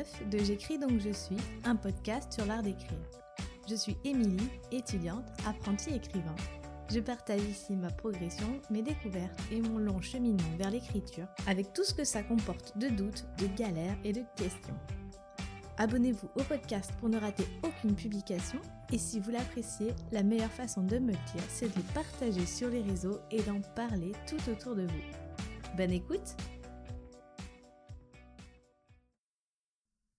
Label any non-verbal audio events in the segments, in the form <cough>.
9 de J'écris donc je suis, un podcast sur l'art d'écrire. Je suis Émilie, étudiante, apprentie écrivain. Je partage ici ma progression, mes découvertes et mon long cheminement vers l'écriture, avec tout ce que ça comporte de doutes, de galères et de questions. Abonnez-vous au podcast pour ne rater aucune publication et si vous l'appréciez, la meilleure façon de me le dire, c'est de le partager sur les réseaux et d'en parler tout autour de vous. Bonne écoute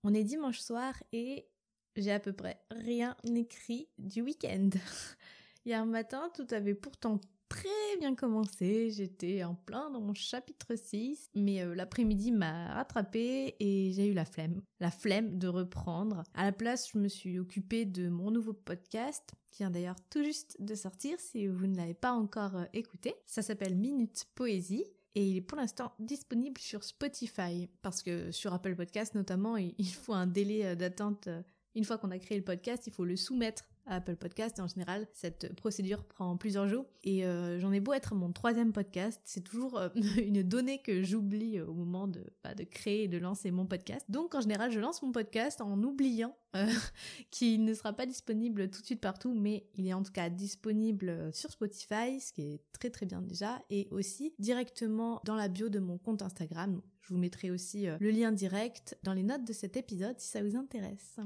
On est dimanche soir et j'ai à peu près rien écrit du week-end. <laughs> Hier matin, tout avait pourtant très bien commencé. J'étais en plein dans mon chapitre 6, mais euh, l'après-midi m'a rattrapé et j'ai eu la flemme. La flemme de reprendre. À la place, je me suis occupée de mon nouveau podcast, qui vient d'ailleurs tout juste de sortir si vous ne l'avez pas encore euh, écouté. Ça s'appelle Minute Poésie et il est pour l'instant disponible sur Spotify. Parce que sur Apple Podcast notamment <laughs> il faut un délai euh, d'attente une fois qu'on a créé le podcast il faut le soumettre Apple Podcast. Et en général cette procédure prend plusieurs jours. Et euh, j'en ai beau être mon troisième podcast c'est toujours euh, <laughs> une donnée que j'oublie au moment de bah, de créer et de lancer mon podcast. Donc en général je lance mon podcast en oubliant euh, <laughs> qu'il ne sera pas disponible tout de suite partout mais il est en tout cas disponible sur Spotify ce qui est très très bien déjà. Et aussi directement dans la bio de mon compte Instagram. Je vous mettrai aussi le lien direct dans les notes de cet épisode si ça vous intéresse.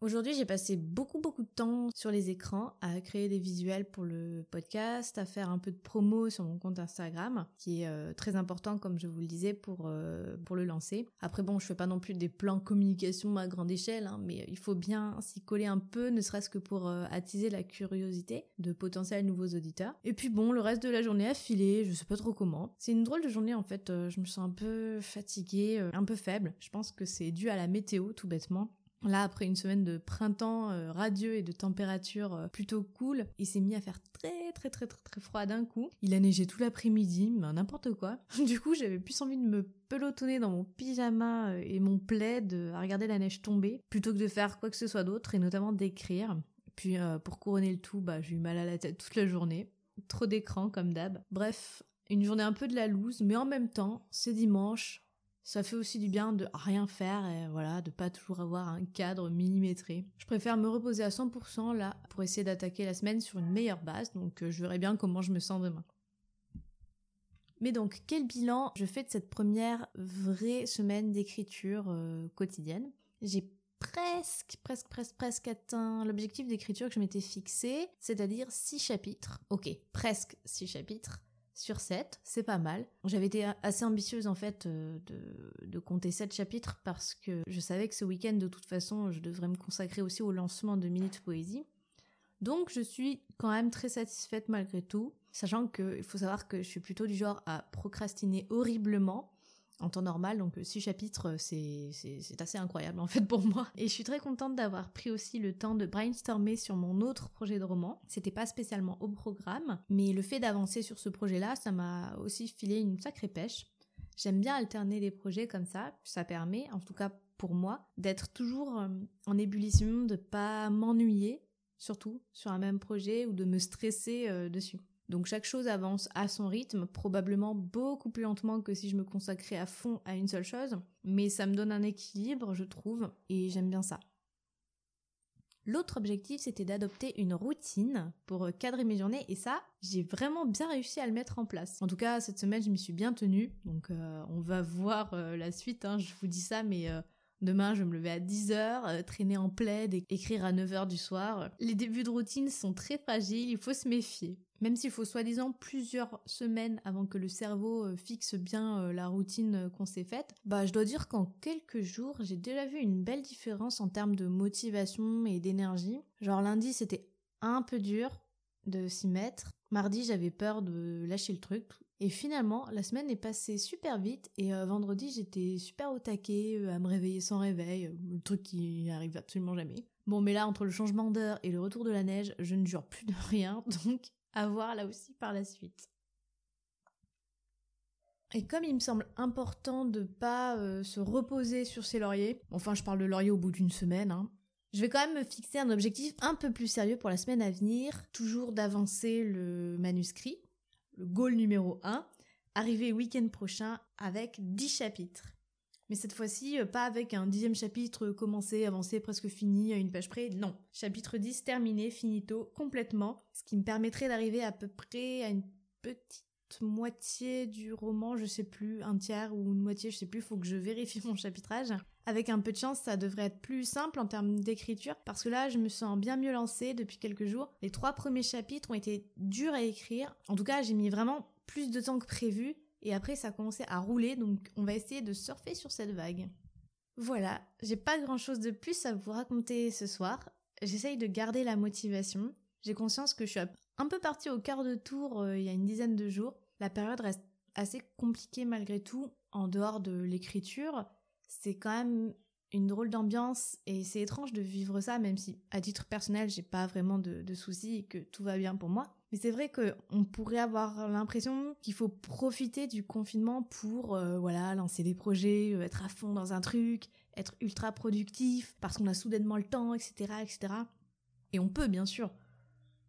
Aujourd'hui, j'ai passé beaucoup beaucoup de temps sur les écrans à créer des visuels pour le podcast, à faire un peu de promo sur mon compte Instagram, qui est euh, très important comme je vous le disais pour euh, pour le lancer. Après bon, je fais pas non plus des plans communication à grande échelle, hein, mais il faut bien s'y coller un peu, ne serait-ce que pour euh, attiser la curiosité de potentiels nouveaux auditeurs. Et puis bon, le reste de la journée a filé, je sais pas trop comment. C'est une drôle de journée en fait. je me sens un peu fatiguée, un peu faible. Je pense que c'est dû à la météo tout bêtement. Là, après une semaine de printemps euh, radieux et de température euh, plutôt cool, il s'est mis à faire très très très très très froid d'un coup. Il a neigé tout l'après-midi, mais n'importe quoi. <laughs> Du coup, j'avais plus envie de me pelotonner dans mon pyjama euh, et mon plaid à regarder la neige tomber, plutôt que de faire quoi que ce soit d'autre, et notamment d'écrire. Puis pour couronner le tout, bah j'ai eu mal à la tête toute la journée. Trop d'écran comme d'hab. Bref, une journée un peu de la loose, mais en même temps, c'est dimanche, ça fait aussi du bien de rien faire et voilà, de pas toujours avoir un cadre millimétré. Je préfère me reposer à 100% là pour essayer d'attaquer la semaine sur une meilleure base, donc euh, je verrai bien comment je me sens demain. Mais donc, quel bilan je fais de cette première vraie semaine d'écriture euh, quotidienne? J'ai presque, presque, presque, presque atteint l'objectif d'écriture que je m'étais fixé, c'est-à-dire 6 chapitres. Ok, presque 6 chapitres sur 7, c'est pas mal. J'avais été assez ambitieuse en fait euh, de, compter 7 chapitres parce que je savais que ce week-end de toute façon je devrais me consacrer aussi au lancement de Minute Poésie. Donc je suis quand même très satisfaite malgré tout, sachant qu'il faut savoir que je suis plutôt du genre à procrastiner horriblement en temps normal, donc euh, six chapitres, euh, c'est, assez incroyable en fait pour moi. Et je suis très contente d'avoir pris aussi le temps de brainstormer sur mon autre projet de roman. C'était pas spécialement au programme, mais le fait d'avancer sur ce projet-là, ça m'a aussi filé une sacrée pêche. J'aime bien alterner des projets comme ça, ça permet, en tout cas pour moi, d'être toujours euh, en ébullition, de pas m'ennuyer, surtout sur un même projet ou de me stresser dessus. Donc chaque chose avance à son rythme, probablement beaucoup plus lentement que si je me consacrais à fond à une seule chose, mais ça me donne un équilibre, je trouve, et j'aime bien ça. L'autre objectif, c'était d'adopter une routine pour cadrer mes journées, et ça, j'ai vraiment bien réussi à le mettre en place. En tout cas, cette semaine, je m'y suis bien tenue, donc euh, on va <laughs> voir euh, la suite, hein, je vous dis ça, mais... Euh, demain, je me lever à 10h, traîner en plaid et écrire à 9h du soir. Les débuts de routine sont très fragiles, il faut se méfier. Même s'il faut soi-disant plusieurs semaines avant que le cerveau euh, fixe bien euh, la routine euh, qu'on s'est faite, bah je dois dire qu'en quelques jours, j'ai déjà vu une belle différence en termes de motivation et d'énergie. Genre lundi, c'était un peu dur de s'y mettre. Mardi, j'avais peur de lâcher le truc. Et finalement, la semaine est passée super vite et vendredi, j'étais super au taquet à me réveiller sans réveil, le truc qui arrive absolument jamais. Bon, mais là, entre le changement d'heure et le retour de la neige, je ne jure plus de <laughs> rien, donc à voir là aussi par la suite. Et comme il me semble important de pas euh, se reposer sur ses lauriers, enfin je parle de lauriers au bout d'une semaine, hein, je vais quand même me fixer un objectif un peu plus sérieux pour la semaine à venir, toujours d'avancer le manuscrit, le goal numéro 1, arriver week-end prochain avec 10 chapitres. Mais cette fois-ci, euh, pas avec un dixième chapitre commencé, avancé, presque fini, à une page près. Non. Chapitre 10 terminé, finito, complètement. Ce qui me permettrait d'arriver à peu près à une petite moitié du roman, je sais plus, un tiers ou une moitié, je sais plus, faut que je vérifie mon chapitrage. Avec un peu de chance, ça devrait être plus simple en termes d'écriture, parce que là, je me sens bien mieux lancée depuis quelques jours. Les trois premiers chapitres ont été durs à écrire. En tout cas, j'ai mis vraiment plus de temps que prévu, et après, ça a commencé à rouler, donc on va essayer de surfer sur cette vague. Voilà, j'ai pas grand chose de plus à vous raconter ce soir. J'essaye de garder la motivation. J'ai conscience que je suis un peu partie au quart de tour euh, il y a une dizaine de jours. La période reste assez compliquée malgré tout, en dehors de l'écriture. C'est quand même une drôle d'ambiance et c'est étrange de vivre ça, même si à titre personnel j'ai pas vraiment de, soucis et que tout va bien pour moi. Mais c'est vrai qu'on pourrait avoir l'impression qu'il faut profiter du confinement pour euh, voilà lancer des projets, euh, être à fond dans un truc, être ultra productif parce qu'on a soudainement le temps, etc., etc. Et on peut bien sûr.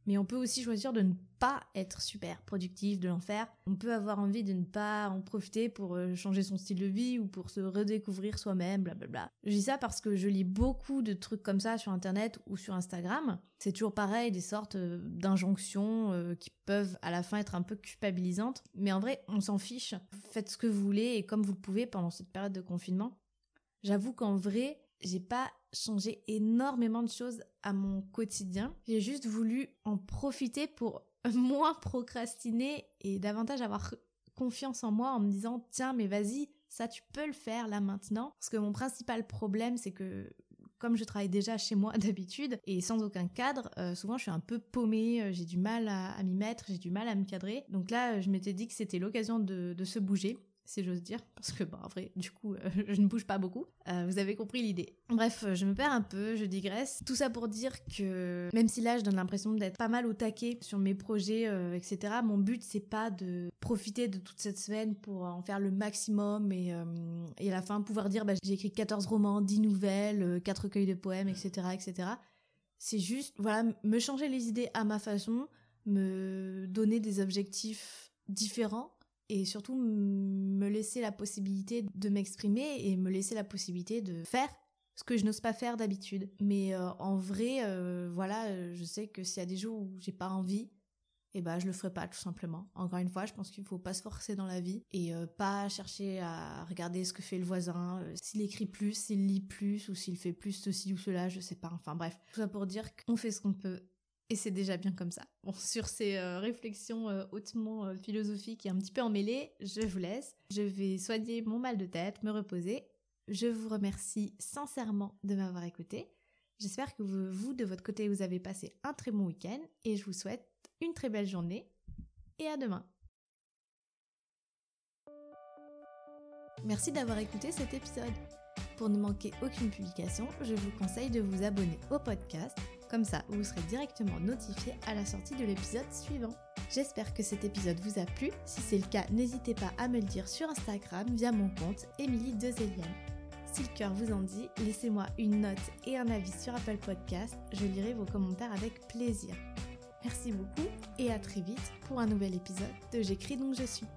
Mais on peut aussi choisir de ne pas être super productif, de l'enfer. On peut avoir envie de ne pas en profiter pour euh, changer son style de vie ou pour se redécouvrir soi-même, blablabla. Je dis ça parce que je lis beaucoup de trucs comme ça sur Internet ou sur Instagram. C'est toujours pareil, des sortes euh, d'injonctions euh, qui peuvent à la fin être un peu culpabilisantes. Mais en vrai, on s'en fiche. Faites ce que vous voulez et comme vous le pouvez pendant cette période de confinement. J'avoue qu'en vrai, j'ai pas changé énormément de choses à mon quotidien. J'ai juste voulu en profiter pour <laughs> moins procrastiner et davantage avoir confiance en moi en me disant tiens mais vas-y ça tu peux le faire là maintenant parce que mon principal problème c'est que comme je travaille déjà chez moi <laughs> d'habitude et sans aucun cadre, euh, souvent je suis un peu paumée, euh, j'ai du mal à, m'y mettre, j'ai du mal à me cadrer. Donc là, je m'étais dit que c'était l'occasion de, se bouger si j'ose dire, parce que, bah, en vrai, du coup, euh, <laughs> je ne bouge pas beaucoup. Euh, vous avez compris l'idée. Bref, je me perds un peu, je digresse. Tout ça pour dire que, même si là, je donne l'impression d'être pas mal au taquet sur mes projets, euh, etc., mon but, c'est pas de profiter de toute cette semaine pour en faire le maximum et, à la fin pouvoir dire, bah, j'ai écrit 14 romans, 10 nouvelles, 4 recueils de poèmes, etc., etc. C'est juste, voilà, me changer les idées à ma façon, me donner des objectifs différents et surtout me laisser la possibilité de m'exprimer et me laisser la possibilité de faire ce que je n'ose pas faire d'habitude. Mais euh, en vrai, euh, voilà, je sais que s'il y a des jours où j'ai pas envie, et eh ben je le ferai pas tout simplement. Encore une fois, je pense qu'il faut pas se forcer dans la vie et euh, pas chercher à regarder ce que fait le voisin, s'il écrit plus, s'il lit plus ou s'il fait plus ceci ou cela, je sais pas. Enfin bref, tout ça pour dire qu'on fait ce qu'on peut et c'est déjà bien comme ça. Bon, sur ces euh, réflexions euh, hautement euh, philosophiques et un petit peu emmêlées, je vous laisse. Je vais soigner mon mal de tête, me reposer. Je vous remercie sincèrement de m'avoir écouté. J'espère que vous, vous, de votre côté, vous avez passé un très bon week-end et je vous souhaite une très belle journée et à demain. Merci d'avoir écouté cet épisode. Pour ne manquer aucune publication, je vous conseille de vous abonner au podcast comme ça, vous serez directement notifié à la sortie de l'épisode suivant. J'espère que cet épisode vous a plu. Si c'est le cas, n'hésitez pas à me le dire sur Instagram via mon compte Émilie Dezelian. Si le cœur vous en dit, laissez-moi une note et un avis sur Apple Podcast. Je lirai vos commentaires avec plaisir. Merci beaucoup et à très vite pour un nouvel épisode de J'écris donc je suis.